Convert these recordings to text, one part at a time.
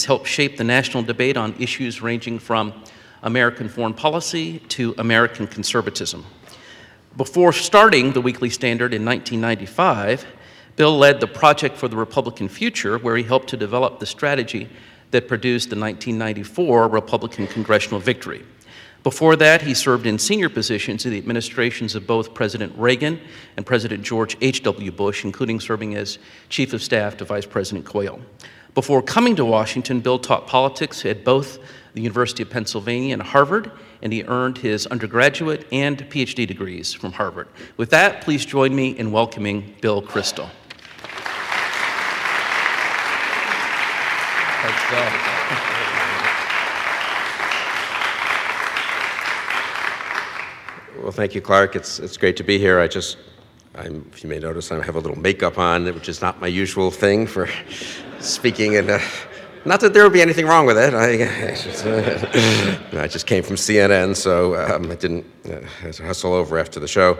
He's helped shape the national debate on issues ranging from American foreign policy to American conservatism. Before starting the Weekly Standard in 1995, Bill led the Project for the Republican Future, where he helped to develop the strategy that produced the 1994 Republican congressional victory. Before that, he served in senior positions in the administrations of both President Reagan and President George H.W. Bush, including serving as Chief of Staff to Vice President Quayle. Before coming to Washington, Bill taught politics at both the University of Pennsylvania and Harvard, and he earned his undergraduate and PhD degrees from Harvard. With that, please join me in welcoming Bill Kristol. Well, thank you, Clark. It's, it's great to be here. I just, I'm, if you may notice, I have a little makeup on, which is not my usual thing for speaking. And uh, not that there would be anything wrong with it. I, I, just, uh, came from CNN, so um, I didn't uh, hustle over after the show.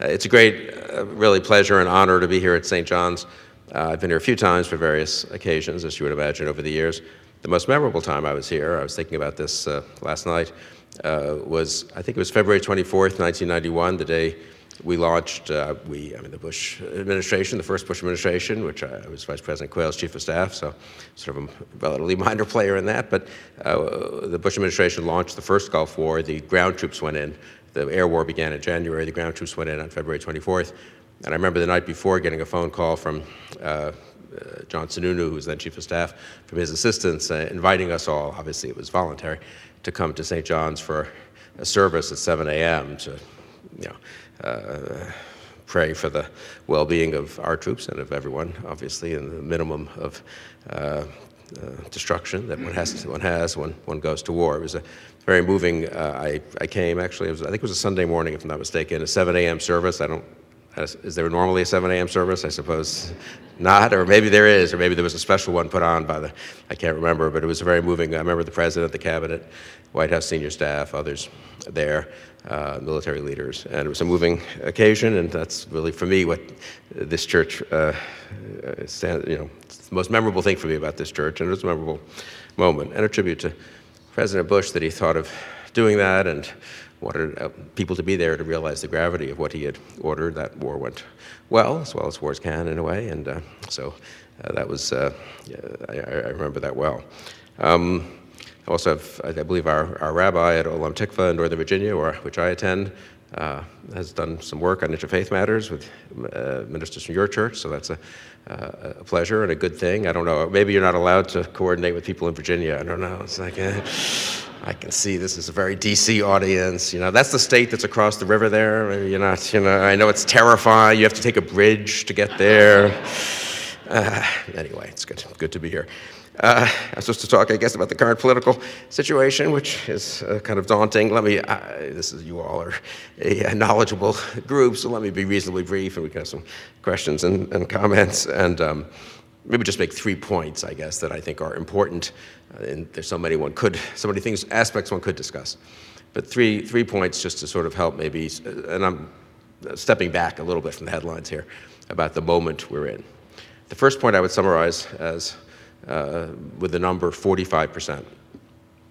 Uh, it's a great, uh, really pleasure and honor to be here at St. John's. Uh, I've been here a few times for various occasions, as you would imagine, over the years. The most memorable time I was here, I was thinking about this last night, was I think it was February 24th, 1991, the day we launched, uh, we, I mean, the Bush administration, the first Bush administration, which I, was Vice President Quayle's chief of staff, so sort of a relatively minor player in that. But uh, the Bush administration launched the first Gulf War. The ground troops went in. The air war began in January. The ground troops went in on February 24th. And I remember the night before getting a phone call from uh, uh John Sununu, who was then chief of staff, from his assistants, uh, inviting us all, obviously it was voluntary, to come to St. John's for a service at 7 a.m. to, you know, pray for the well being of our troops and of everyone, obviously, and the minimum of uh, uh, destruction that one has, one has when one goes to war. It was a very moving. Uh, I, I came actually, was, I think it was a Sunday morning, if I'm not mistaken, a 7 a.m. service. I don't is there normally a 7 a.m. service? I suppose not, or maybe there is, or maybe there was a special one put on by the, I can't remember, but it was a very moving. I remember the president, the cabinet, White House senior staff, others there, uh, military leaders, and it was a moving occasion, and that's really for me what this church, uh, stand, you know, the most memorable thing for me about this church, and it was a memorable moment, and a tribute to President Bush that he thought of doing that, and wanted uh, people to be there to realize the gravity of what he had ordered. That war went well, as well as wars can in a way, and uh, so uh, that was, uh, I, I, remember that well. Um, Also have, I believe, our, our rabbi at Olam Tikva in Northern Virginia, or, which I attend, uh, has done some work on interfaith matters with uh, ministers from your church, so that's a, uh, a, pleasure and a good thing. I don't know, maybe you're not allowed to coordinate with people in Virginia. I don't know. It's like, I can see this is a very DC audience. You know, that's the state that's across the river there. Maybe you're not, you know, I know it's terrifying. You have to take a bridge to get there. Uh, anyway, it's good, good to be here. Uh, I'm supposed to talk, I guess, about the current political situation, which is uh, kind of daunting. Let me, uh, this is you all are a, a, knowledgeable group, so let me be reasonably brief and we can have some questions and, and comments. And um, maybe just make three points, I guess, that I think are important. Uh, and there's so many one could, so many things, aspects one could discuss. But three, three points just to sort of help maybe, uh, and I'm stepping back a little bit from the headlines here about the moment we're in. The first point I would summarize as uh, with the number 45%.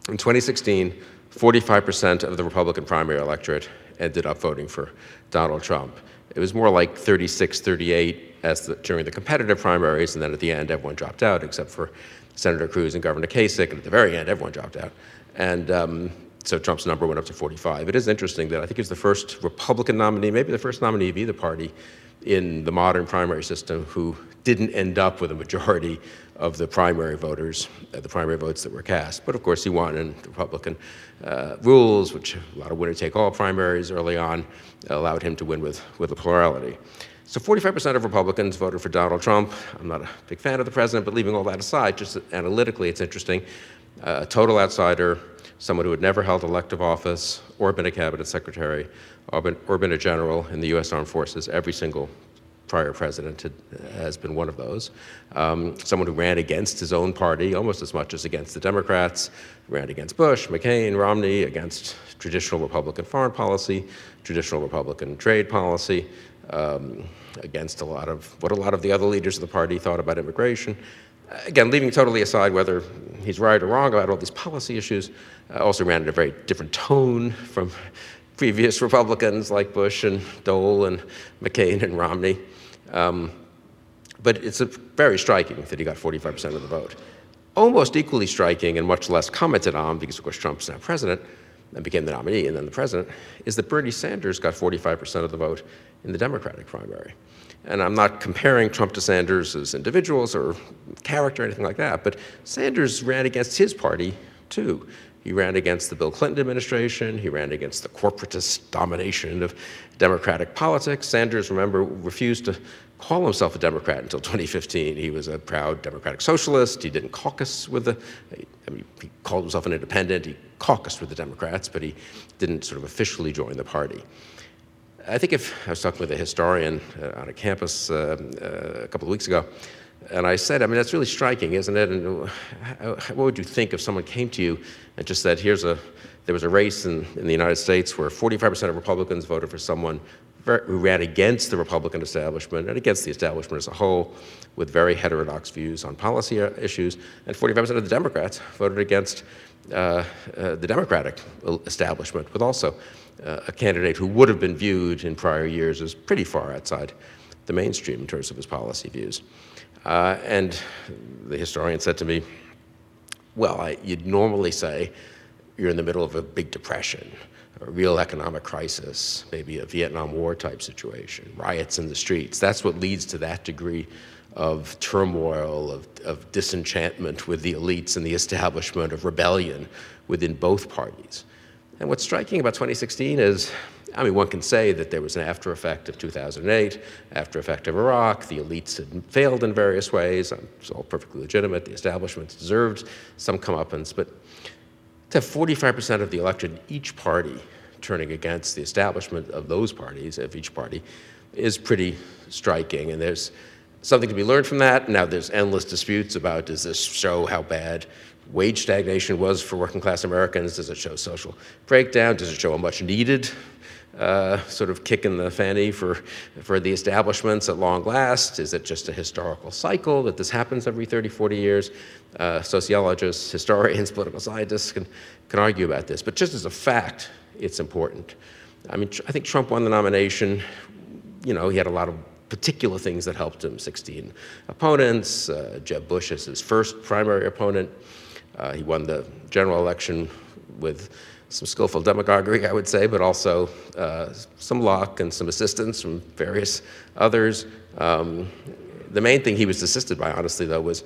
In 2016, 45% of the Republican primary electorate ended up voting for Donald Trump. It was more like 36, 38 as the, during the competitive primaries, and then at the end, everyone dropped out except for Senator Cruz and Governor Kasich, and at the very end, everyone dropped out. And um, so Trump's number went up to 45. It is interesting that I think he's the first Republican nominee, maybe the first nominee of either party in the modern primary system who didn't end up with a majority of the primary voters, uh, the primary votes that were cast. But of course, he won in Republican uh, rules, which a lot of winner-take-all primaries early on allowed him to win with, with a plurality. So 45% of Republicans voted for Donald Trump. I'm not a big fan of the president, but leaving all that aside, just analytically, it's interesting. Uh, a total outsider, someone who had never held elective office or been a cabinet secretary or been, or been a general in the U.S. Armed Forces, every single prior president had, has been one of those. Um, someone who ran against his own party almost as much as against the Democrats, ran against Bush, McCain, Romney, against traditional Republican foreign policy, traditional Republican trade policy, um, against a lot of what a lot of the other leaders of the party thought about immigration. Again, leaving totally aside whether he's right or wrong about all these policy issues, uh, also ran in a very different tone from previous Republicans like Bush and Dole and McCain and Romney. Um, but it's very striking that he got 45% of the vote. Almost equally striking and much less commented on, because of course Trump's now president and became the nominee and then the president, is that Bernie Sanders got 45% of the vote in the Democratic primary. And I'm not comparing Trump to Sanders as individuals or character or anything like that, but Sanders ran against his party too. He ran against the Bill Clinton administration. He ran against the corporatist domination of Democratic politics. Sanders, remember, refused to call himself a Democrat until 2015. He was a proud Democratic socialist. He didn't caucus with the, I mean, he called himself an independent. He caucused with the Democrats, but he didn't sort of officially join the party. I think if I was talking with a historian uh, on a campus uh, uh, a couple of weeks ago, and I said, I mean, that's really striking, isn't it? And what would you think if someone came to you and just said, here's a, there was a race in, in the United States where 45% of Republicans voted for someone who ran against the Republican establishment and against the establishment as a whole, with very heterodox views on policy uh, issues, and 45% of the Democrats voted against uh, uh, the Democratic establishment, with also uh, a candidate who would have been viewed in prior years as pretty far outside the mainstream in terms of his policy views. Uh, and the historian said to me, well, I, you'd normally say you're in the middle of a big depression, a real economic crisis, maybe a Vietnam War type situation, riots in the streets. That's what leads to that degree of turmoil, of, of disenchantment with the elites and the establishment, of rebellion within both parties. And what's striking about 2016 is I mean, one can say that there was an after effect of 2008, after effect of Iraq. The elites had failed in various ways. Um, it's all perfectly legitimate. The establishment deserved some comeuppance. But to have 45% of the electorate, in each party turning against the establishment of those parties, of each party, is pretty striking. And there's something to be learned from that. Now, there's endless disputes about does this show how bad wage stagnation was for working class Americans? Does it show social breakdown? Does it show a much needed uh, sort of kick in the fanny for, for the establishments at long last? Is it just a historical cycle that this happens every 30, 40 years? Uh, sociologists, historians, political scientists can, can argue about this. But just as a fact, it's important. I mean, I think Trump won the nomination. You know, he had a lot of particular things that helped him 16 opponents. Uh, Jeb Bush is his first primary opponent. Uh, he won the general election with some skillful demagoguery, I would say, but also uh, some luck and some assistance from various others. Um, the main thing he was assisted by, honestly, though, was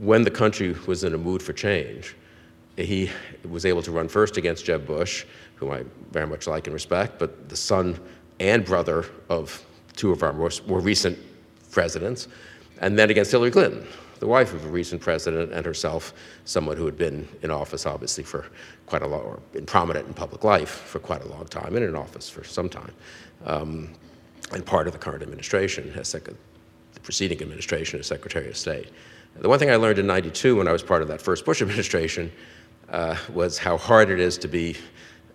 when the country was in a mood for change. He was able to run first against Jeb Bush, whom I very much like and respect, but the son and brother of two of our most, more recent presidents, and then against Hillary Clinton, the wife of a recent president, and herself, someone who had been in office, obviously, for quite a long, or been prominent in public life for quite a long time, and in office for some time, um, and part of the current administration, as sec- the preceding administration as Secretary of State. The one thing I learned in 92 when I was part of that first Bush administration uh, was how hard it is to be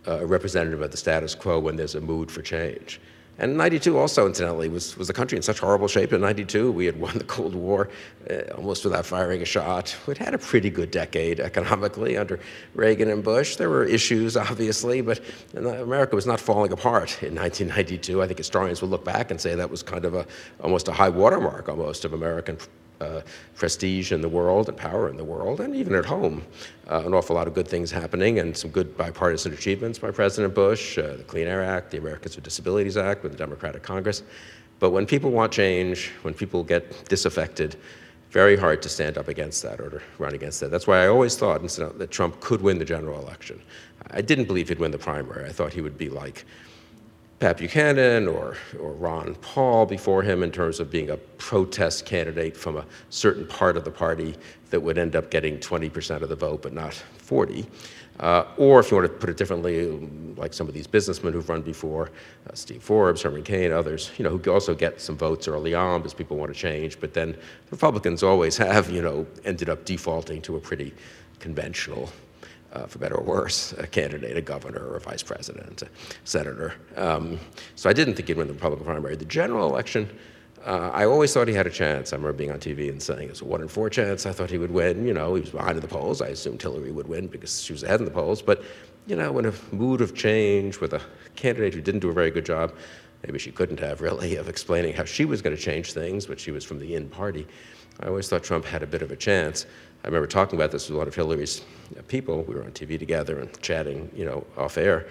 a representative of the status quo when there's a mood for change. And 92 also, incidentally, was, was the country in such horrible shape in 92. We had won the Cold War uh, almost without firing a shot. We'd had a pretty good decade economically under Reagan and Bush. There were issues, obviously, but America was not falling apart in 1992. I think historians will look back and say that was kind of a, almost a high watermark almost of American uh, prestige in the world and power in the world, and even at home. Uh, an awful lot of good things happening and some good bipartisan achievements by President Bush, uh, the Clean Air Act, the Americans with Disabilities Act with the Democratic Congress. But when people want change, when people get disaffected, very hard to stand up against that or to run against that. That's why I always thought that Trump could win the general election. I didn't believe he'd win the primary. I thought he would be like Pat Buchanan or, or Ron Paul before him in terms of being a protest candidate from a certain part of the party that would end up getting 20% of the vote but not 40. Uh, or if you want to put it differently, like some of these businessmen who've run before, uh, Steve Forbes, Herman Cain, others, you know, who also get some votes early on because people want to change. But then Republicans always have, you know, ended up defaulting to a pretty conventional uh, for better or worse, a candidate, a governor, or a vice president, a senator. Um, so I didn't think he'd win the Republican primary. The general election, Uh, I always thought he had a chance. I remember being on TV and saying it's a one in four chance. I thought he would win. You know, he was behind in the polls. I assumed Hillary would win because she was ahead in the polls. But, you know, in a mood of change with a candidate who didn't do a very good job, maybe she couldn't have really, of explaining how she was going to change things, but she was from the in party. I always thought Trump had a bit of a chance. I remember talking about this with a lot of Hillary's people. We were on TV together and chatting, you know, off air.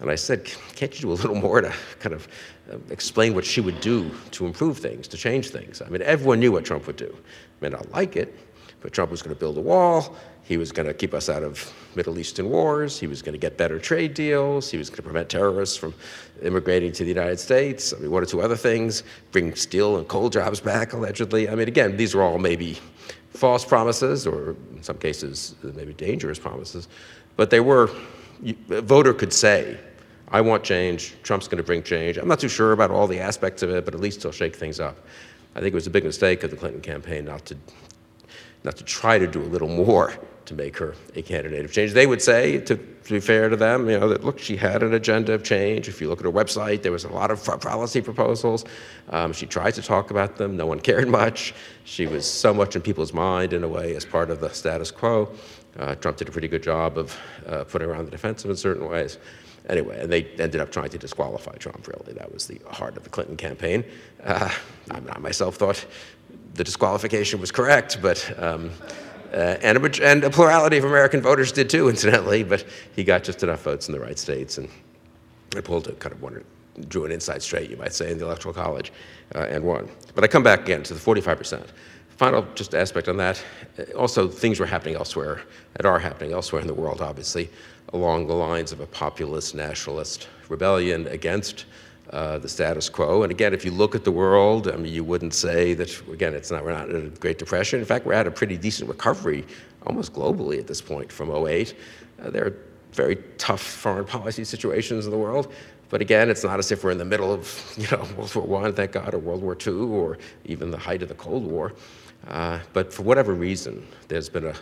And I said, can't you do a little more to kind of uh, explain what she would do to improve things, to change things? I mean, everyone knew what Trump would do. I may not like it, but Trump was going to build a wall. He was going to keep us out of Middle Eastern wars. He was going to get better trade deals. He was going to prevent terrorists from immigrating to the United States. I mean, one or two other things, bring steel and coal jobs back, allegedly. I mean, again, these are all maybe false promises, or in some cases, maybe dangerous promises. But they were, a voter could say, I want change. Trump's going to bring change. I'm not too sure about all the aspects of it, but at least he'll shake things up. I think it was a big mistake of the Clinton campaign not to, not to try to do a little more to make her a candidate of change. They would say, to, to be fair to them, you know, that look, she had an agenda of change. If you look at her website, there was a lot of policy proposals. Um, she tried to talk about them. No one cared much. She was so much in people's mind in a way as part of the status quo. Uh, Trump did a pretty good job of uh, putting her on the defensive in certain ways. Anyway, and they ended up trying to disqualify Trump, really. That was the heart of the Clinton campaign. Uh, I myself thought the disqualification was correct, but. Um, uh, and, a, and, a, plurality of American voters did too, incidentally, but he got just enough votes in the right states and I pulled a kind of one, drew an inside straight, you might say, in the Electoral College uh, and won. But I come back again to the 45%. Final just aspect on that, also things were happening elsewhere and are happening elsewhere in the world, obviously along the lines of a populist nationalist rebellion against uh, the status quo. And again, if you look at the world, I mean, you wouldn't say that, again, it's not, we're not in a Great Depression. In fact, we're at a pretty decent recovery almost globally at this point from 08. Uh, there are very tough foreign policy situations in the world. But again, it's not as if we're in the middle of you know, World War I, thank God, or World War II, or even the height of the Cold War. Uh, but for whatever reason, there's been a,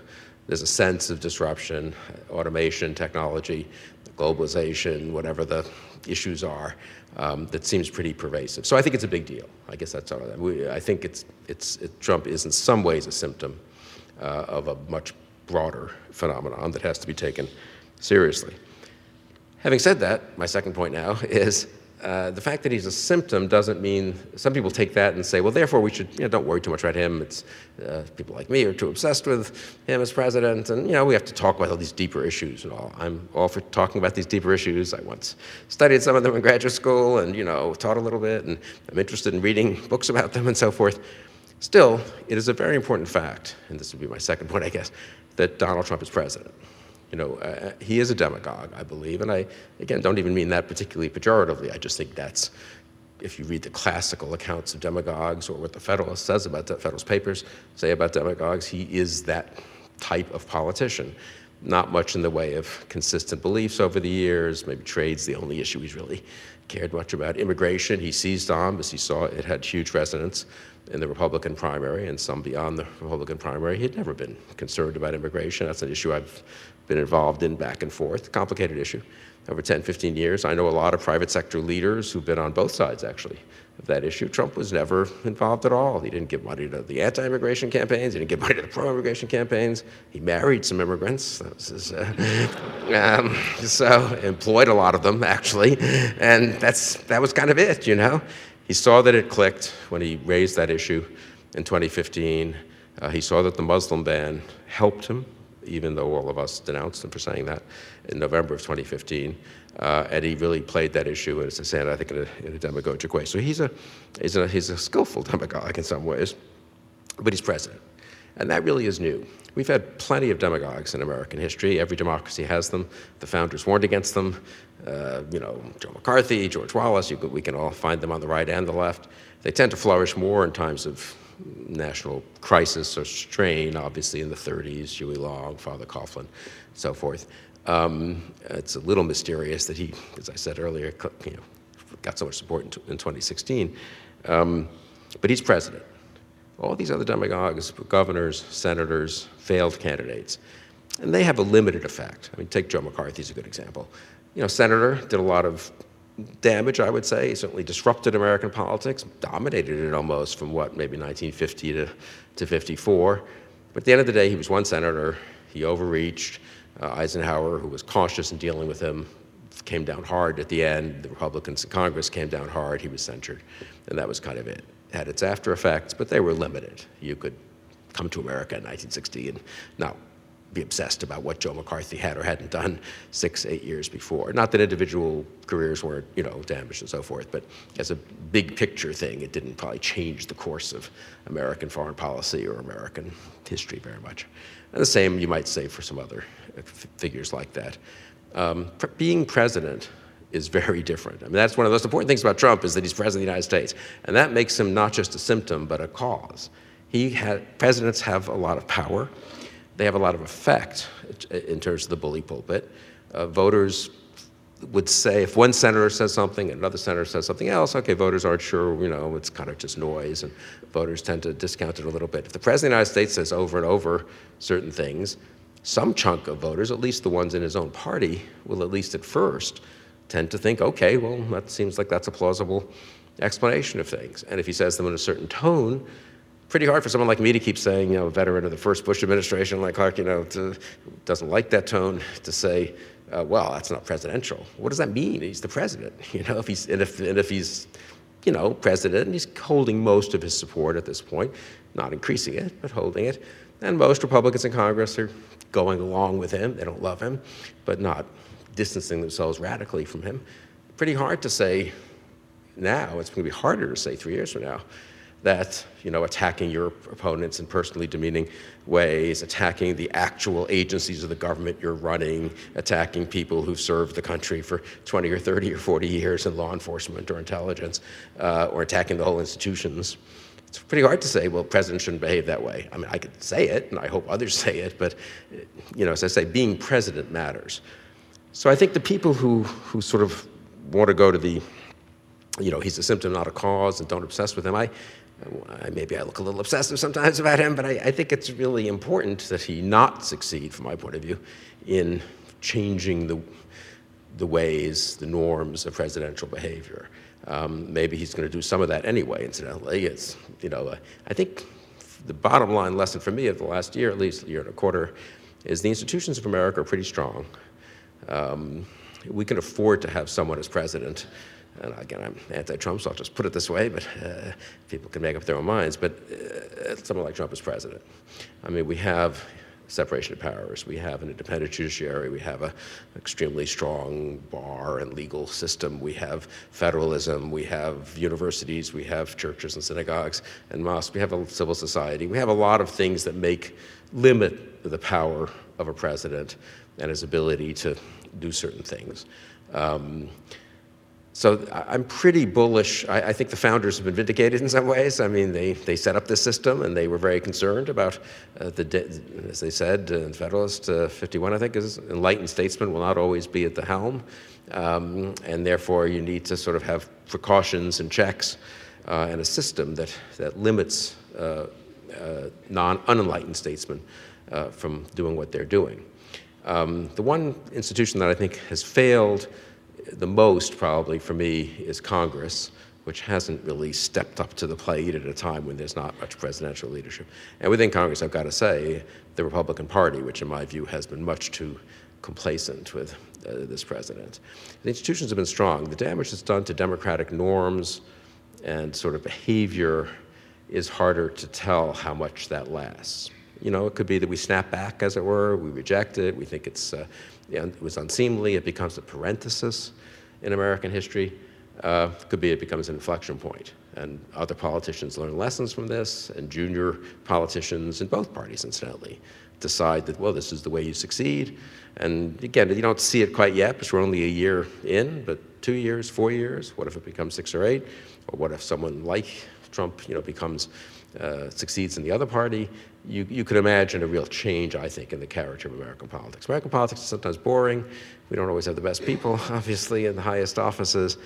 there's a sense of disruption, automation, technology, globalization, whatever the issues are, um, that seems pretty pervasive. So I think it's a big deal. I guess that's all. We, I think it's, it's, it, Trump is in some ways a symptom uh, of a much broader phenomenon that has to be taken seriously. Having said that, my second point now is uh, the fact that he's a symptom doesn't mean some people take that and say, well, therefore we should you know, don't worry too much about him. It's uh, people like me are too obsessed with him as president, and you know we have to talk about all these deeper issues and all. I'm all for talking about these deeper issues. I once studied some of them in graduate school, and you know taught a little bit, and I'm interested in reading books about them and so forth. Still, it is a very important fact, and this would be my second point, I guess, that Donald Trump is president. You know, uh, he is a demagogue, I believe, and I, again, don't even mean that particularly pejoratively. I just think that's, if you read the classical accounts of demagogues or what the Federalist says about the Federalist Papers say about demagogues, he is that type of politician. Not much in the way of consistent beliefs over the years. Maybe trade's the only issue he's really cared much about. Immigration, he seized on because he saw it had huge resonance in the Republican primary and some beyond the Republican primary. He had never been concerned about immigration. That's an issue I've been involved in back and forth, complicated issue. Over 10, 15 years, I know a lot of private sector leaders who've been on both sides, actually, of that issue. Trump was never involved at all. He didn't give money to the anti-immigration campaigns. He didn't give money to the pro-immigration campaigns. He married some immigrants. That was his, uh, um, so employed a lot of them, actually. And that's, that was kind of it, you know? He saw that it clicked when he raised that issue in 2015. Uh, he saw that the Muslim ban helped him even though all of us denounced him for saying that in November of 2015. Uh, and he really played that issue, as I said, I think in a, in a demagogic way. So he's a, he's, a, he's a skillful demagogue in some ways, but he's president. And that really is new. We've had plenty of demagogues in American history. Every democracy has them. The founders warned against them. Uh, you know, Joe McCarthy, George Wallace, could, we can all find them on the right and the left. They tend to flourish more in times of national crisis or strain, obviously in the 30s, Huey Long, Father Coughlin, so forth. Um, it's a little mysterious that he, as I said earlier, you know, got so much support in, in 2016. Um, but he's president. All these other demagogues, governors, senators, failed candidates, and they have a limited effect. I mean, take Joe McCarthy as a good example. You know, senator, did a lot of damage, I would say. He certainly disrupted American politics, dominated it almost from what, maybe 1950 to, to 54. But at the end of the day, he was one senator. He overreached. Uh, Eisenhower, who was cautious in dealing with him, came down hard at the end. The Republicans in Congress came down hard. He was censured. And that was kind of it. it had its after effects, but they were limited. You could come to America in 1960 and not be obsessed about what Joe McCarthy had or hadn't done six, eight years before. Not that individual careers weren't, you know, damaged and so forth, but as a big picture thing, it didn't probably change the course of American foreign policy or American history very much. And the same you might say for some other figures like that. Um, being president is very different. I mean, that's one of the most important things about Trump is that he's president of the United States, and that makes him not just a symptom but a cause. He had, presidents have a lot of power they have a lot of effect in terms of the bully pulpit. Uh, voters would say if one senator says something and another senator says something else, okay, voters aren't sure, you know, it's kind of just noise, and voters tend to discount it a little bit. If the President of the United States says over and over certain things, some chunk of voters, at least the ones in his own party, will at least at first tend to think, okay, well, that seems like that's a plausible explanation of things. And if he says them in a certain tone, pretty hard for someone like me to keep saying, you know, a veteran of the first Bush administration like Clark, you know, to, doesn't like that tone, to say, uh, well, that's not presidential. What does that mean? He's the president, you know, if he's, and if, and if he's, you know, president, and he's holding most of his support at this point, not increasing it, but holding it. And most Republicans in Congress are going along with him. They don't love him, but not distancing themselves radically from him. Pretty hard to say now. It's going to be harder to say three years from now that you know attacking your opponents in personally demeaning ways, attacking the actual agencies of the government you're running, attacking people who've served the country for 20 or 30 or 40 years in law enforcement or intelligence, uh, or attacking the whole institutions. It's pretty hard to say, well, president shouldn't behave that way. I mean, I could say it, and I hope others say it, but you know, as I say, being president matters. So I think the people who, who sort of want to go to the, you know, he's a symptom, not a cause, and don't obsess with him, I, maybe I look a little obsessive sometimes about him, but I, I, think it's really important that he not succeed, from my point of view, in changing the, the ways, the norms of presidential behavior. Um, maybe he's going to do some of that anyway, incidentally. It's, you know, uh, I think the bottom line lesson for me of the last year, at least a year and a quarter, is the institutions of America are pretty strong. Um, we can afford to have someone as president and again, I'm anti-Trump, so I'll just put it this way, but uh, people can make up their own minds, but uh, someone like Trump is president. I mean, we have separation of powers. We have an independent judiciary. We have an extremely strong bar and legal system. We have federalism. We have universities. We have churches and synagogues and mosques. We have a civil society. We have a lot of things that make limit the power of a president and his ability to do certain things. Um, so I'm pretty bullish. I, I, think the founders have been vindicated in some ways. I mean, they, they set up this system and they were very concerned about uh, the, as they said, uh, Federalist uh, 51, I think, is enlightened statesmen will not always be at the helm. Um, and therefore, you need to sort of have precautions and checks uh, and a system that, that limits uh, uh, non unenlightened statesmen from doing what they're doing. Um, the one institution that I think has failed the most probably for me is Congress, which hasn't really stepped up to the plate at a time when there's not much presidential leadership. And within Congress, I've got to say, the Republican Party, which in my view has been much too complacent with uh, this president. The institutions have been strong. The damage that's done to democratic norms and sort of behavior is harder to tell how much that lasts. You know, it could be that we snap back, as it were, we reject it, we think it's, uh, it was unseemly, it becomes a parenthesis in American history. Uh, could be it becomes an inflection point. And other politicians learn lessons from this, and junior politicians in both parties, incidentally, decide that, well, this is the way you succeed. And again, you don't see it quite yet because we're only a year in, but two years, four years, what if it becomes six or eight? Or what if someone like Trump, you know, becomes uh, succeeds in the other party, you, you could imagine a real change, I think, in the character of American politics. American politics is sometimes boring. We don't always have the best people, obviously, in the highest offices.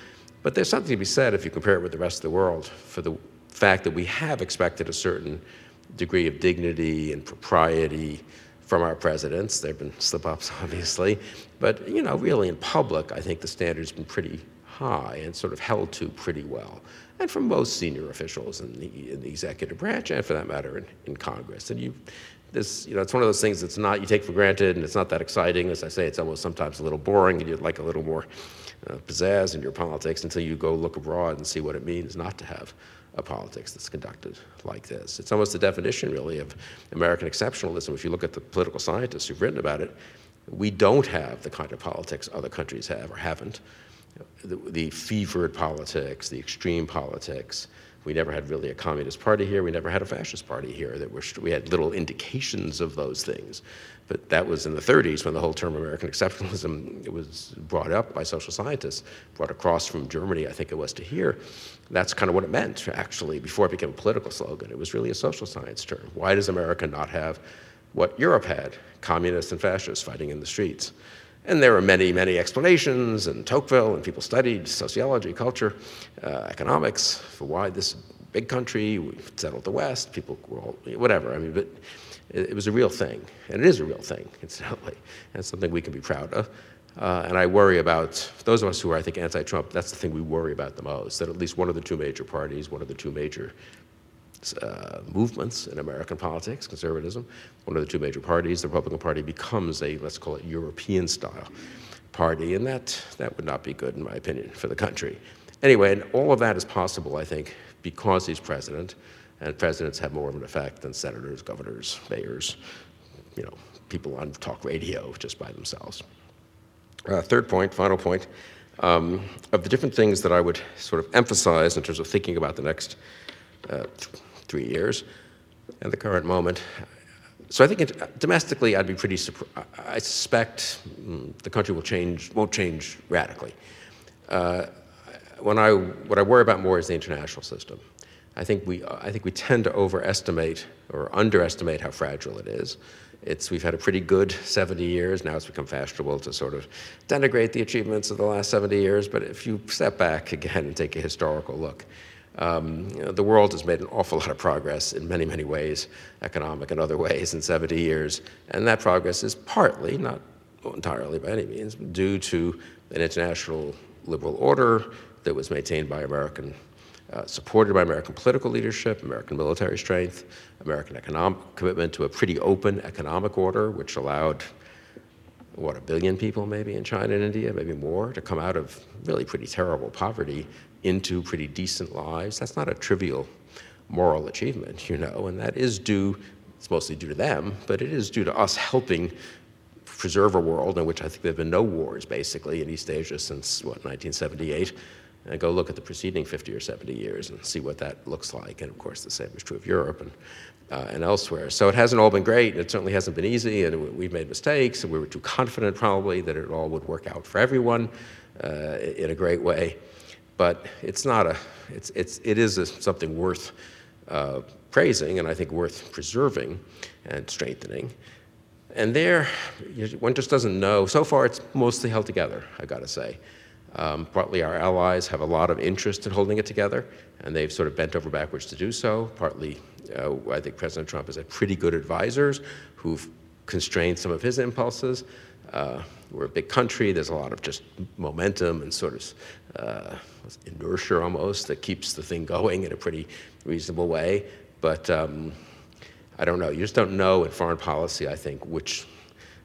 But there's something to be said if you compare it with the rest of the world for the fact that we have expected a certain degree of dignity and propriety from our presidents. There have been slip ups, obviously. But, you know, really in public, I think the standard's been pretty high and sort of held to pretty well, and from most senior officials in the, in the executive branch, and for that matter, in, in Congress. And you, this, you know, it's one of those things that's not you take for granted, and it's not that exciting. As I say, it's almost sometimes a little boring, and you'd like a little more uh, pizzazz in your politics until you go look abroad and see what it means not to have a politics that's conducted like this. It's almost the definition, really, of American exceptionalism. If you look at the political scientists who've written about it, we don't have the kind of politics other countries have or haven't. The, the fevered politics, the extreme politics. We never had really a communist party here. We never had a fascist party here. That were, we had little indications of those things. But that was in the 30s when the whole term American exceptionalism was brought up by social scientists, brought across from Germany, I think it was, to here. That's kind of what it meant, actually, before it became a political slogan. It was really a social science term. Why does America not have what Europe had, communists and fascists fighting in the streets? And there were many, many explanations, and Tocqueville, and people studied sociology, culture, uh, economics, for why this big country settled the West, people were all, whatever. I mean, but it, it was a real thing, and it is a real thing, incidentally, and something we can be proud of. Uh, and I worry about those of us who are, I think, anti-Trump. That's the thing we worry about the most. That at least one of the two major parties, one of the two major uh, movements in American politics, conservatism, one of the two major parties, the Republican Party, becomes a let's call it European-style party, and that that would not be good, in my opinion, for the country. Anyway, and all of that is possible, I think, because he's president and presidents have more of an effect than senators, governors, mayors, you know, people on talk radio just by themselves. Uh, third point, final point, um, of the different things that I would sort of emphasize in terms of thinking about the next uh, three years and the current moment. So I think it, domestically, I'd be pretty. I suspect mm, the country will change, won't change radically. Uh, when I, what I worry about more is the international system. I think we, I think we tend to overestimate or underestimate how fragile it is. It's, we've had a pretty good 70 years. Now it's become fashionable to sort of denigrate the achievements of the last 70 years. But if you step back again and take a historical look, um, the world has made an awful lot of progress in many, many ways, economic and other ways, in 70 years. And that progress is partly, not entirely by any means, due to an international liberal order that was maintained by American uh, supported by American political leadership, American military strength, American economic commitment to a pretty open economic order, which allowed, what, a billion people maybe in China and India, maybe more, to come out of really pretty terrible poverty into pretty decent lives. That's not a trivial moral achievement, you know, and that is due, it's mostly due to them, but it is due to us helping preserve a world in which I think there have been no wars, basically, in East Asia since, what, 1978 and go look at the preceding 50 or 70 years and see what that looks like. And of course, the same is true of Europe and, uh, and elsewhere. So it hasn't all been great. And it certainly hasn't been easy, and we've made mistakes, and we were too confident probably that it all would work out for everyone uh, in a great way. But it's not a, it's, it's, it is a, something worth uh, praising and I think worth preserving and strengthening. And there, one just doesn't know. So far, it's mostly held together, I gotta say. Um, partly our allies have a lot of interest in holding it together, and they've sort of bent over backwards to do so. Partly, uh, I think President Trump has had pretty good advisors who've constrained some of his impulses. Uh, we're a big country. There's a lot of just momentum and sort of uh, inertia almost that keeps the thing going in a pretty reasonable way. But um, I don't know. You just don't know in foreign policy, I think, which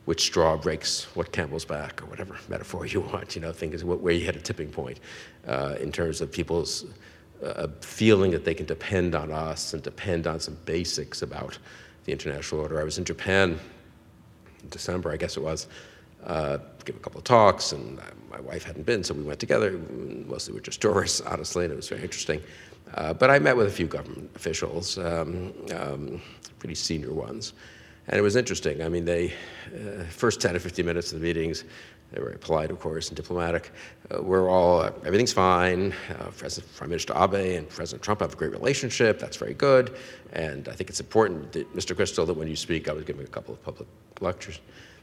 which straw breaks what camel's back, or whatever metaphor you want. You know, think is where you hit a tipping point uh, in terms of people's uh, feeling that they can depend on us and depend on some basics about the international order. I was in Japan in December, I guess it was, uh, give a couple of talks, and my wife hadn't been, so we went together. Mostly we're just tourists, honestly, and it was very interesting. Uh, but I met with a few government officials, um, um, pretty senior ones. And it was interesting. I mean, they, uh, first 10 or 15 minutes of the meetings, they were very polite, of course, and diplomatic. Uh, we're all, uh, everything's fine. Uh, President, Prime Minister Abe and President Trump have a great relationship. That's very good. And I think it's important that, Mr. Kristol, that when you speak, I was giving a couple of public lectures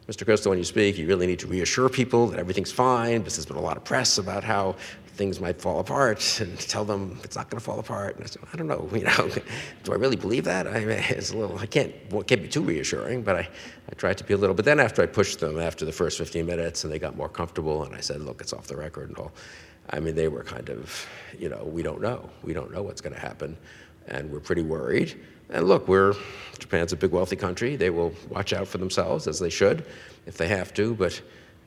Mr. Kristol, when you speak, you really need to reassure people that everything's fine. Because there's been a lot of press about how things might fall apart, and tell them it's not going to fall apart. And I said, I don't know, you know, do I really believe that? I mean, it's a little, I can't, well, it can't be too reassuring, but I, I tried to be a little. But then after I pushed them after the first 15 minutes, and they got more comfortable, and I said, look, it's off the record and all. I mean, they were kind of, you know, we don't know. We don't know what's going to happen, and we're pretty worried. And look, we're Japan's a big, wealthy country. They will watch out for themselves as they should, if they have to. But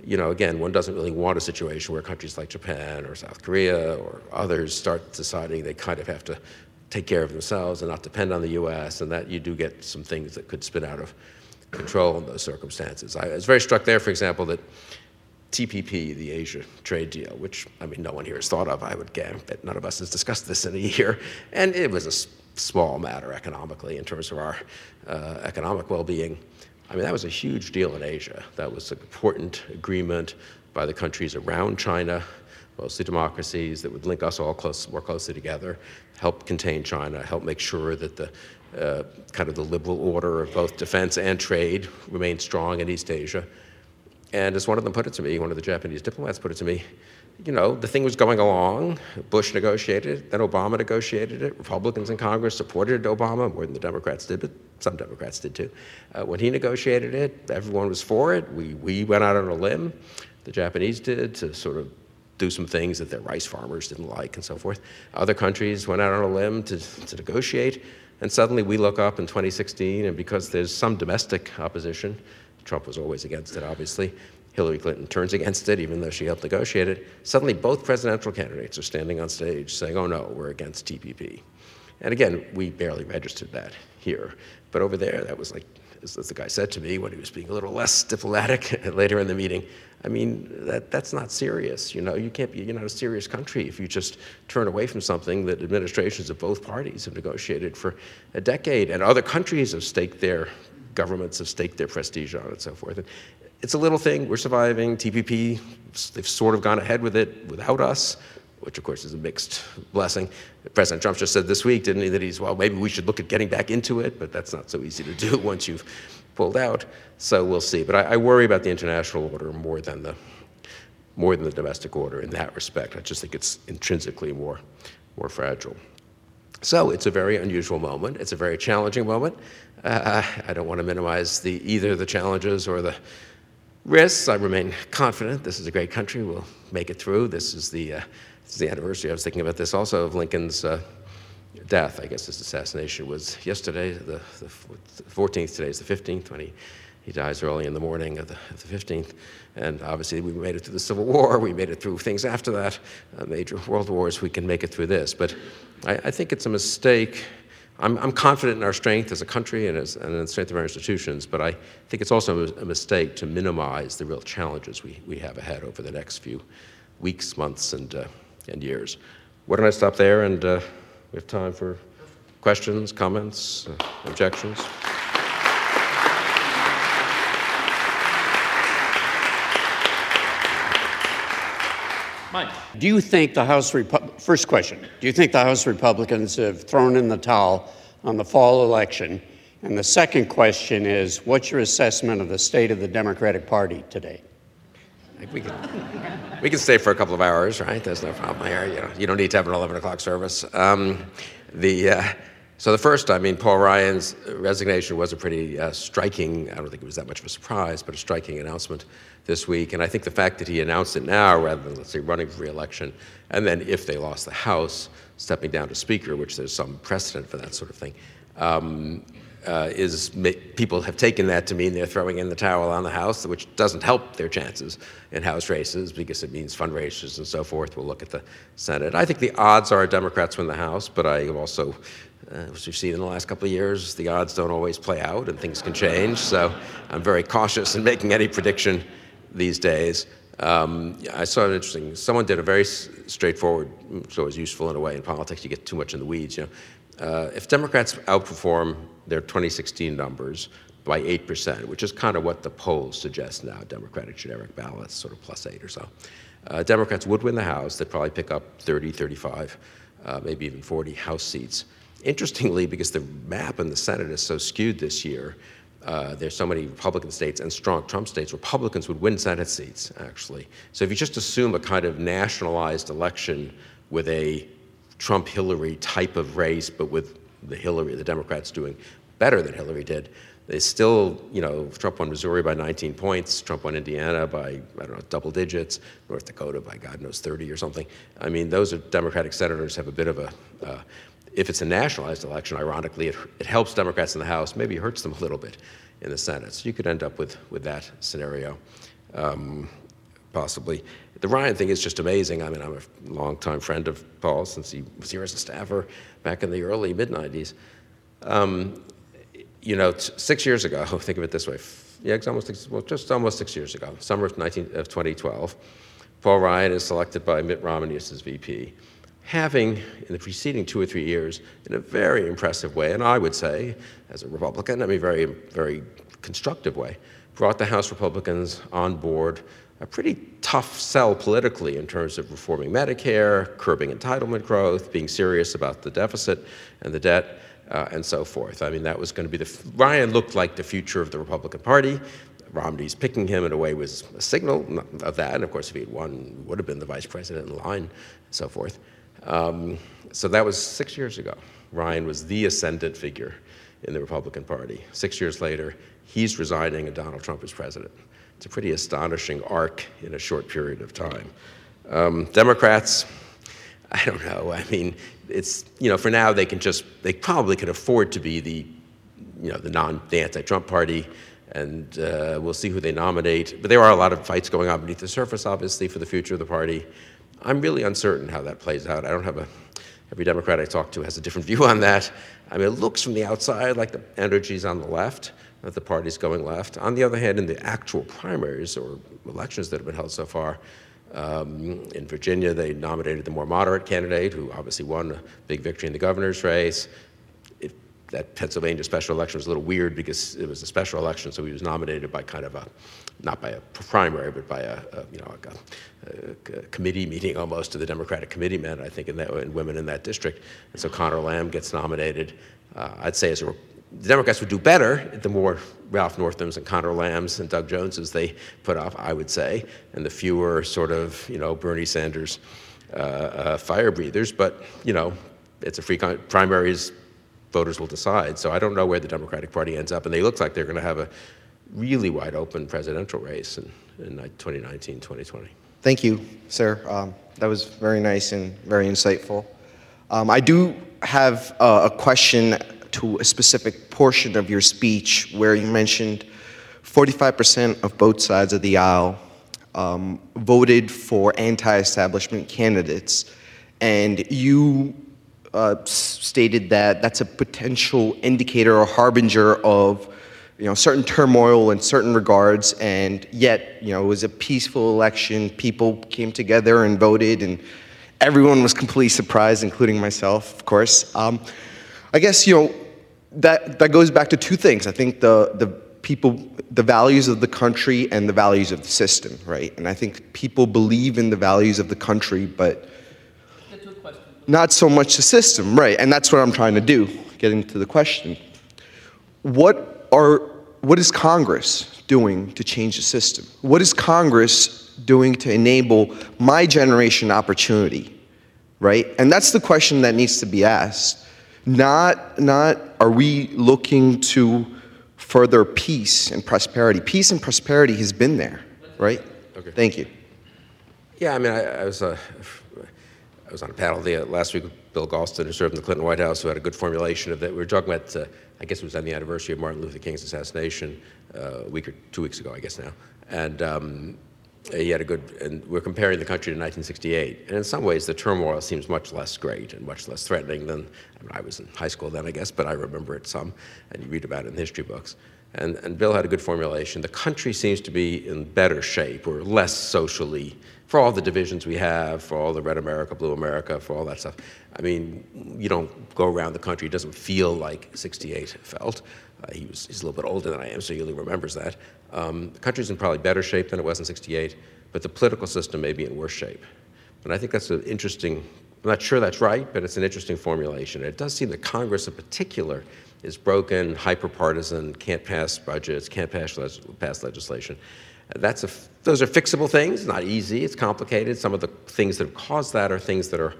you know, again, one doesn't really want a situation where countries like Japan or South Korea or others start deciding they kind of have to take care of themselves and not depend on the U.S. And that you do get some things that could spin out of control in those circumstances. I was very struck there, for example, that TPP, the Asia trade deal, which I mean, no one here has thought of. I would guess, but none of us has discussed this in a year, and it was a small matter economically in terms of our uh, economic well-being. I mean, that was a huge deal in Asia. That was an important agreement by the countries around China, mostly democracies, that would link us all close, more closely together, help contain China, help make sure that the uh, kind of the liberal order of both defense and trade remained strong in East Asia. And as one of them put it to me, one of the Japanese diplomats put it to me, you know, the thing was going along. Bush negotiated it, then Obama negotiated it. Republicans in Congress supported Obama more than the Democrats did, but some Democrats did too. Uh, when he negotiated it, everyone was for it. We, we went out on a limb, the Japanese did, to sort of do some things that their rice farmers didn't like and so forth. Other countries went out on a limb to, to negotiate. And suddenly we look up in 2016, and because there's some domestic opposition, Trump was always against it, obviously. Hillary Clinton turns against it, even though she helped negotiate it. Suddenly, both presidential candidates are standing on stage saying, oh no, we're against TPP. And again, we barely registered that here. But over there, that was like, as the guy said to me when he was being a little less diplomatic later in the meeting, I mean, that, that's not serious. You know, you can't be, you're not a serious country if you just turn away from something that administrations of both parties have negotiated for a decade. And other countries have staked their governments have staked their prestige on and so forth. And it's a little thing. We're surviving. TPP, they've sort of gone ahead with it without us, which of course is a mixed blessing. President Trump just said this week, didn't he, that he's, well, maybe we should look at getting back into it, but that's not so easy to do once you've pulled out. So we'll see. But I, I worry about the international order more than the more than the domestic order in that respect. I just think it's intrinsically more, more fragile. So it's a very unusual moment. It's a very challenging moment. Uh, I don't want to minimize the, either the challenges or the risks. I remain confident. This is a great country. We'll make it through. This is the, uh, this is the anniversary. I was thinking about this also of Lincoln's uh, death. I guess his assassination was yesterday, the, the 14th. Today is the 15th when he, he dies early in the morning of the, of the 15th. And obviously, we made it through the Civil War. We made it through things after that, uh, major world wars. We can make it through this. But I, I think it's a mistake. I'm, I'm, confident in our strength as a country and, as, and in the strength of our institutions, but I think it's also a mistake to minimize the real challenges we, we have ahead over the next few weeks, months, and, uh, and years. Why don't I stop there and uh, we have time for questions, comments, uh, objections? Mike. Do you think the House, Repu- first question, do you think the House Republicans have thrown in the towel on the fall election? And the second question is, what's your assessment of the state of the Democratic Party today? We can, we can stay for a couple of hours, right? There's no problem here. You, know, you don't need to have an 11 o'clock service. Um, the, uh, so the first, I mean, Paul Ryan's resignation was a pretty uh, striking, I don't think it was that much of a surprise, but a striking announcement this week. And I think the fact that he announced it now rather than, let's say, running for reelection, and then if they lost the House, stepping down to Speaker, which there's some precedent for that sort of thing, um, uh, is people have taken that to mean they're throwing in the towel on the House, which doesn't help their chances in House races because it means fundraisers and so forth. We'll look at the Senate. I think the odds are Democrats win the House, but I also uh, as we've seen in the last couple of years, the odds don't always play out and things can change. So I'm very cautious in making any prediction these days. Um, I saw an interesting. Someone did a very straightforward, so it's always useful in a way in politics, you get too much in the weeds. You know? Uh, if Democrats outperform their 2016 numbers by 8%, which is kind of what the polls suggest now, Democratic generic ballots, sort of plus 8 or so, uh, Democrats would win the House. They'd probably pick up 30, 35, uh, maybe even 40 House seats. Interestingly, because the map in the Senate is so skewed this year, uh, there's so many Republican states and strong Trump states, Republicans would win Senate seats, actually. So if you just assume a kind of nationalized election with a Trump Hillary type of race, but with the Hillary, the Democrats doing better than Hillary did, they still, you know, Trump won Missouri by 19 points, Trump won Indiana by, I don't know, double digits, North Dakota by God knows 30 or something. I mean, those are Democratic senators have a bit of a, uh, if it's a nationalized election, ironically, it, it helps Democrats in the House, maybe hurts them a little bit in the Senate. So you could end up with, with that scenario, um, possibly. The Ryan thing is just amazing. I mean, I'm a longtime friend of Paul since he was here as a staffer back in the early mid 90s. Um, you know, six years ago, think of it this way. Yeah, it's almost well, just almost six years ago, summer of, 19, of 2012, Paul Ryan is selected by Mitt Romney as his VP, having in the preceding two or three years, in a very impressive way, and I would say, as a Republican, I mean, very, very constructive way, brought the House Republicans on board a pretty tough sell politically in terms of reforming Medicare, curbing entitlement growth, being serious about the deficit and the debt uh, and so forth. I mean, that was going to be the Ryan looked like the future of the Republican Party. Romney's picking him in a way was a signal of that. And of course, if he had won, would have been the vice president in line, and so forth. Um, so that was six years ago. Ryan was the ascendant figure in the Republican Party. Six years later, he's resigning, and Donald Trump is president. It's a pretty astonishing arc in a short period of time. Um, Democrats, I don't know. I mean, it's you know for now they can just they probably can afford to be the you know the non the anti-Trump party, and uh, we'll see who they nominate. But there are a lot of fights going on beneath the surface, obviously, for the future of the party. I'm really uncertain how that plays out. I don't have a every Democrat I talk to has a different view on that. I mean, it looks from the outside like the energy's on the left, the party's going left. On the other hand, in the actual primaries or elections that have been held so far, um, in Virginia, they nominated the more moderate candidate, who obviously won a big victory in the governor's race. It, that Pennsylvania special election was a little weird because it was a special election, so he was nominated by kind of a, not by a primary, but by a, a you know, a, a, committee meeting almost to the Democratic committee men, I think, in that, and women in that district. And so Conor Lamb gets nominated. Uh, I'd say as a the Democrats would do better the more Ralph Northams and Conor Lambs and Doug Joneses they put up, I would say, and the fewer sort of, you know, Bernie Sanders uh, uh, fire breathers. But, you know, it's a free con- primaries, voters will decide. So I don't know where the Democratic Party ends up, and they look like they're going to have a really wide open presidential race in, in 2019, 2020. Thank you, sir. Um, that was very nice and very insightful. Um, I do have uh, a question to a specific portion of your speech where you mentioned 45% of both sides of the aisle um, voted for anti establishment candidates. And you uh, stated that that's a potential indicator or harbinger of you know, certain turmoil in certain regards, and yet, you know, it was a peaceful election. People came together and voted, and everyone was completely surprised, including myself, of course. Um, I guess, you know, that, that goes back to two things. I think the, the people, the values of the country and the values of the system, right? And I think people believe in the values of the country, but not so much the system, right? And that's what I'm trying to do, getting to the question. What are what is Congress doing to change the system? What is Congress doing to enable my generation opportunity? Right? And that's the question that needs to be asked. Not, not are we looking to further peace and prosperity. Peace and prosperity has been there, right? Okay. Thank you. Yeah, I mean, I, I was uh, I was on a panel the, uh, last week with Bill Galston, who served in the Clinton White House, who had a good formulation of that. We were talking about, uh, I guess it was on the anniversary of Martin Luther King's assassination, uh, a week or two weeks ago, I guess now, and um, he had a good, and we're comparing the country to 1968. And in some ways, the turmoil seems much less great and much less threatening than, I, mean, I was in high school then, I guess, but I remember it some, and you read about it in history books. And, and Bill had a good formulation. The country seems to be in better shape or less socially, for all the divisions we have, for all the red America, blue America, for all that stuff. I mean, you don't go around the country, it doesn't feel like 68 felt. Uh, he was, he's a little bit older than I am, so he really remembers that. Um, the country's in probably better shape than it was in 68, but the political system may be in worse shape. And I think that's an interesting, I'm not sure that's right, but it's an interesting formulation. It does seem that Congress in particular is broken, hyper-partisan, can't pass budgets, can't pass, pass legislation. That's a, those are fixable things, not easy, it's complicated. Some of the things that have caused that are things that are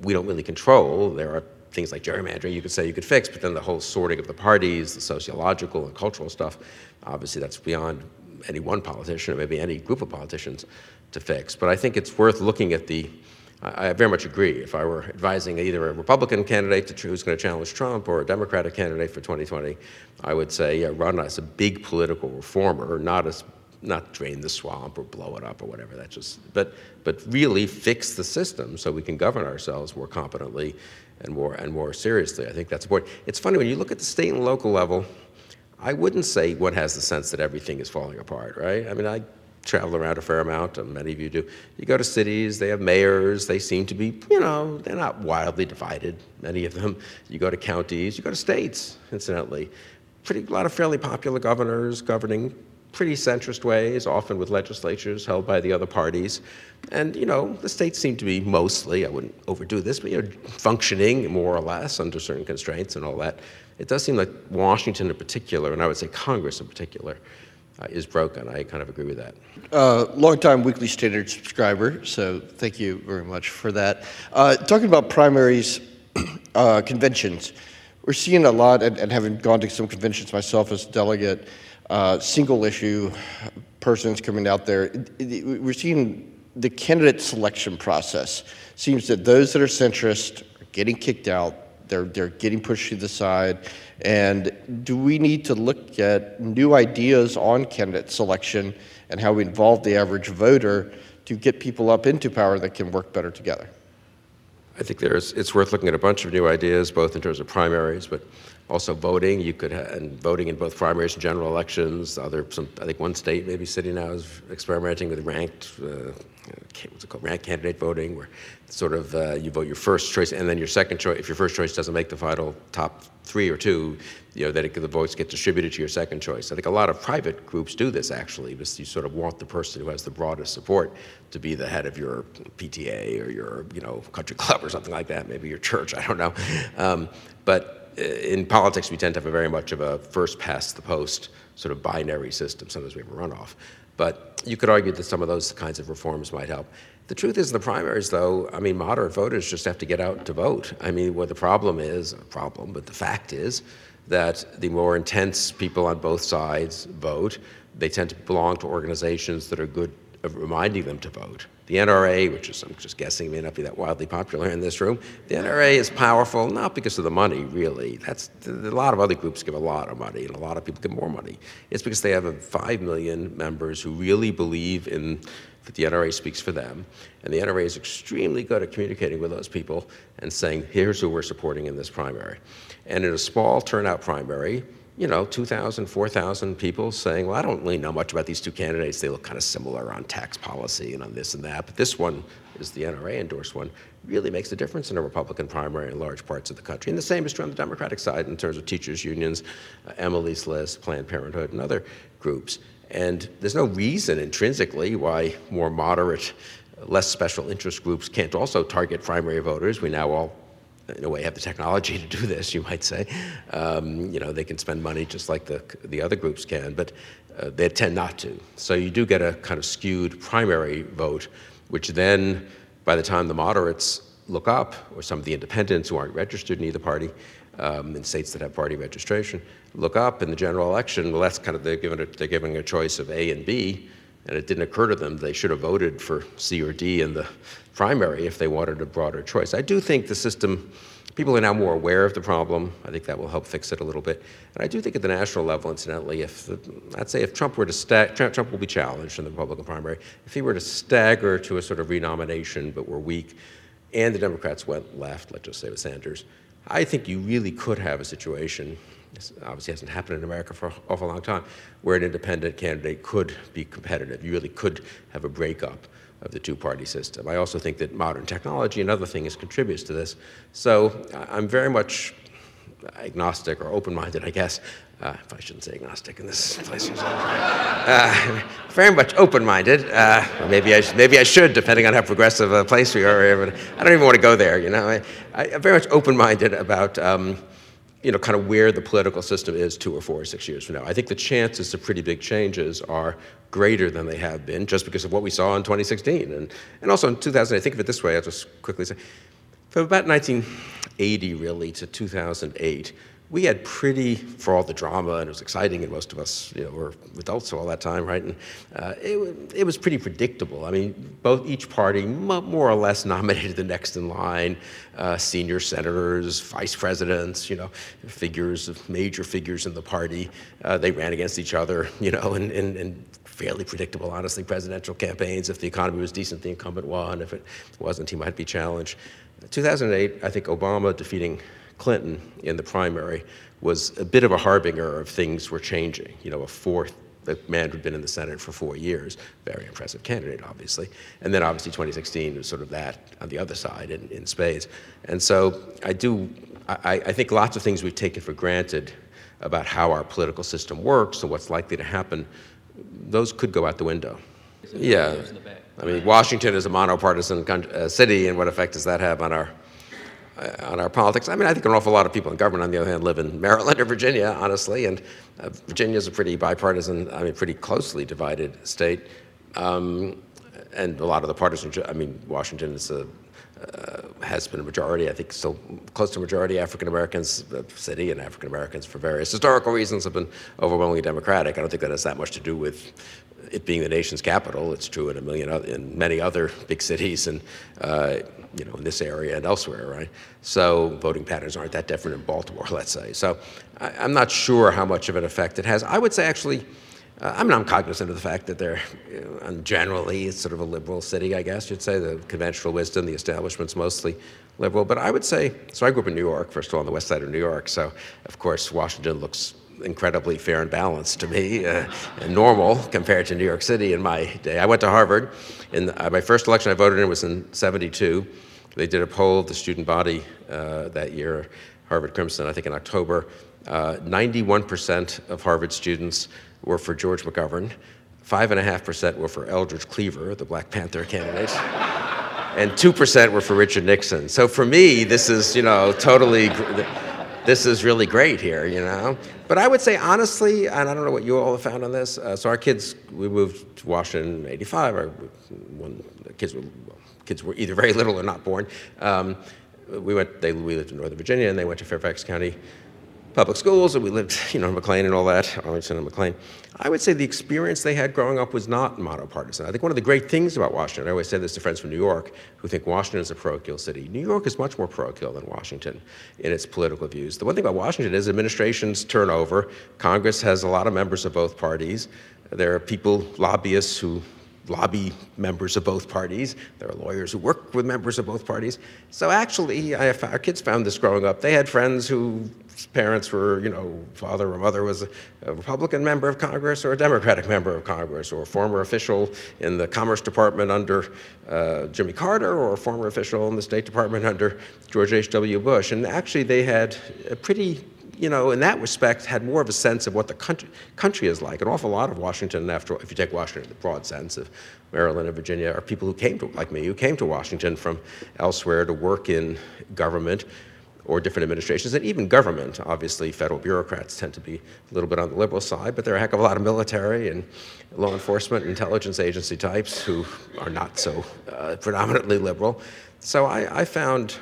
we don't really control. There are things like gerrymandering you could say you could fix, but then the whole sorting of the parties, the sociological and cultural stuff, obviously that's beyond any one politician or maybe any group of politicians to fix. But I think it's worth looking at the I very much agree. If I were advising either a Republican candidate who's going to challenge Trump or a Democratic candidate for 2020, I would say yeah, run as a big political reformer, not as not drain the swamp or blow it up or whatever. That just but but really fix the system so we can govern ourselves more competently and more and more seriously. I think that's important. It's funny when you look at the state and local level. I wouldn't say one has the sense that everything is falling apart, right? I mean, I travel around a fair amount, and many of you do. You go to cities, they have mayors, they seem to be, you know, they're not wildly divided, many of them. You go to counties, you go to states, incidentally. Pretty, a lot of fairly popular governors governing pretty centrist ways, often with legislatures held by the other parties. And, you know, the states seem to be mostly, I wouldn't overdo this, but you're functioning more or less under certain constraints and all that. It does seem like Washington in particular, and I would say Congress in particular, uh, is broken. I kind of agree with that. Uh, longtime Weekly Standard subscriber, so thank you very much for that. Uh, talking about primaries, uh, conventions, we're seeing a lot, and, and, having gone to some conventions myself as a delegate, single issue persons coming out there. We're seeing the candidate selection process. Seems that those that are centrist are getting kicked out they're, they're getting pushed to the side. And do we need to look at new ideas on candidate selection and how we involve the average voter to get people up into power that can work better together? I think there's, it's worth looking at a bunch of new ideas, both in terms of primaries, but also voting. You could and voting in both primaries and general elections. Other, some, I think one state, maybe city now, is experimenting with ranked, uh, what's it called, ranked candidate voting, where sort of uh, you vote your first choice and then your second choice. If your first choice doesn't make the final top three or two, you know, then it, the votes get distributed to your second choice. I think a lot of private groups do this actually, because you sort of want the person who has the broadest support to be the head of your PTA or your, you know, country club or something like that, maybe your church, I don't know. Um, but in politics, we tend to have a very much of a first past the post sort of binary system. Sometimes we have a runoff. But you could argue that some of those kinds of reforms might help. The truth is, in the primaries, though, I mean, moderate voters just have to get out to vote. I mean, what the problem is, a problem, but the fact is that the more intense people on both sides vote, they tend to belong to organizations that are good at reminding them to vote. The NRA, which is, I'm just guessing, may not be that wildly popular in this room, the NRA is powerful not because of the money, really. That's a lot of other groups give a lot of money, and a lot of people give more money. It's because they have a five million members who really believe in that the NRA speaks for them. And the NRA is extremely good at communicating with those people and saying, here's who we're supporting in this primary. And in a small turnout primary, you know, 2,000, 4,000 people saying, well, I don't really know much about these two candidates. They look kind of similar on tax policy and on this and that. But this one is the NRA endorsed one, really makes a difference in a Republican primary in large parts of the country. And the same is true on the Democratic side in terms of teachers' unions, uh, Emily's List, Planned Parenthood, and other groups. And there's no reason intrinsically why more moderate, less special interest groups can't also target primary voters. We now all, in a way, have the technology to do this, you might say. Um, you know, they can spend money just like the, the other groups can, but uh, they tend not to. So you do get a kind of skewed primary vote, which then, by the time the moderates look up, or some of the independents who aren't registered in either party, um, in states that have party registration, look up in the general election, well, that's kind of, they're, given a, they're giving a choice of A and B, and it didn't occur to them they should have voted for C or D in the primary if they wanted a broader choice. I do think the system, people are now more aware of the problem. I think that will help fix it a little bit. And I do think at the national level, incidentally, if the, I'd say if Trump were to stag, Trump will be challenged in the Republican primary, if he were to stagger to a sort of renomination but were weak, and the Democrats went left, let's just say with Sanders, I think you really could have a situation, this obviously hasn't happened in America for an awful long time, where an independent candidate could be competitive. You really could have a breakup of the two-party system. I also think that modern technology and other things contributes to this. So I'm very much agnostic or open-minded, I guess. Uh, I shouldn't say agnostic in this place. Uh, very much open-minded. Uh, maybe I sh- maybe I should, depending on how progressive a place we are. I don't even want to go there. You know, I, am very much open-minded about um, you know, kind of where the political system is two or four or six years from now. I think the chances of pretty big changes are greater than they have been just because of what we saw in 2016. And, and also in 2000, I think of it this way, I'll just quickly say, from about 1980 really to 2008, we had pretty, for all the drama, and it was exciting, and most of us, you know, were adults all that time, right? And uh, it, it was pretty predictable. I mean, both each party more or less nominated the next in line, uh, senior senators, vice presidents, you know, figures major figures in the party. Uh, they ran against each other, you know, and, and, and fairly predictable, honestly, presidential campaigns. If the economy was decent, the incumbent won. If it wasn't, he might be challenged. 2008, I think Obama defeating Clinton in the primary was a bit of a harbinger of things were changing. You know, a fourth the man who'd been in the Senate for four years, very impressive candidate, obviously. And then obviously 2016 was sort of that on the other side in, in spades. And so I do, I, I think lots of things we've taken for granted about how our political system works and what's likely to happen, those could go out the window. Yeah. I mean, Washington is a monopartisan uh, city, and what effect does that have on our on our politics. I mean, I think an awful lot of people in government, on the other hand, live in Maryland or Virginia, honestly, and uh, Virginia is a pretty bipartisan, I mean, pretty closely divided state. Um, and a lot of the partisan, I mean, Washington is a, uh, has been a majority, I think still close to majority African Americans, the city and African Americans for various historical reasons have been overwhelmingly Democratic. I don't think that has that much to do with it being the nation's capital. It's true in a million other, in many other big cities, and uh, you know, in this area and elsewhere, right? So voting patterns aren't that different in Baltimore, let's say. So I, am not sure how much of an effect it has. I would say actually, uh, I mean, I'm cognizant of the fact that they're you know, generally it's sort of a liberal city, I guess you'd say. The conventional wisdom, the establishment's mostly liberal. But I would say, so I grew up in New York, first of all, on the west side of New York. So of course, Washington looks incredibly fair and balanced to me, uh, and normal compared to New York City in my day. I went to Harvard. In uh, my first election I voted in was in 72. They did a poll of the student body uh, that year, Harvard Crimson, I think in October. 91% uh, of Harvard students were for George McGovern. 5.5% were for Eldridge Cleaver, the Black Panther candidate. and 2% were for Richard Nixon. So for me, this is, you know, totally this is really great here, you know. But I would say honestly, and I don't know what you all have found on this. Uh, so our kids, we moved to Washington in '85. Our when the kids were kids were either very little or not born. Um, we went. They we lived in Northern Virginia, and they went to Fairfax County public schools, and we lived, you know, in McLean and all that, Arlington and McLean. I would say the experience they had growing up was not monopartisan. I think one of the great things about Washington, I always say this to friends from New York who think Washington is a parochial city. New York is much more parochial than Washington in its political views. The one thing about Washington is administrations turn over. Congress has a lot of members of both parties. There are people, lobbyists, who lobby members of both parties. There are lawyers who work with members of both parties. So actually, I, our kids found this growing up. They had friends who parents were, you know, father or mother was a, a, Republican member of Congress or a Democratic member of Congress or a former official in the Commerce Department under uh, Jimmy Carter or a former official in the State Department under George H.W. Bush. And actually, they had a pretty you know, in that respect, had more of a sense of what the country, country is like. An awful lot of Washington, after if you take Washington in the broad sense of Maryland and Virginia, are people who came to, like me, who came to Washington from elsewhere to work in government or different administrations, and even government. Obviously, federal bureaucrats tend to be a little bit on the liberal side, but there are a heck of a lot of military and law enforcement, intelligence agency types who are not so uh, predominantly liberal. So I, I found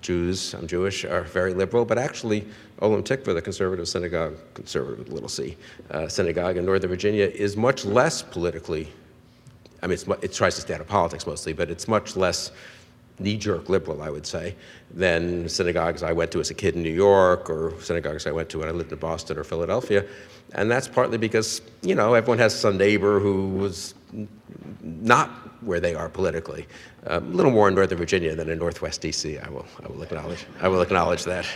Jews, I'm Jewish, are very liberal, but actually, Olam Tikva, the conservative synagogue, conservative little c, uh, synagogue in Northern Virginia, is much less politically, I mean, it tries to stay out of politics mostly, but it's much less knee-jerk liberal, I would say, than synagogues I went to as a kid in New York or synagogues I went to when I lived in Boston or Philadelphia. And that's partly because, you know, everyone has some neighbor who was not where they are politically. Um, a little more in Northern Virginia than in Northwest DC, I will, I will acknowledge. I will acknowledge that.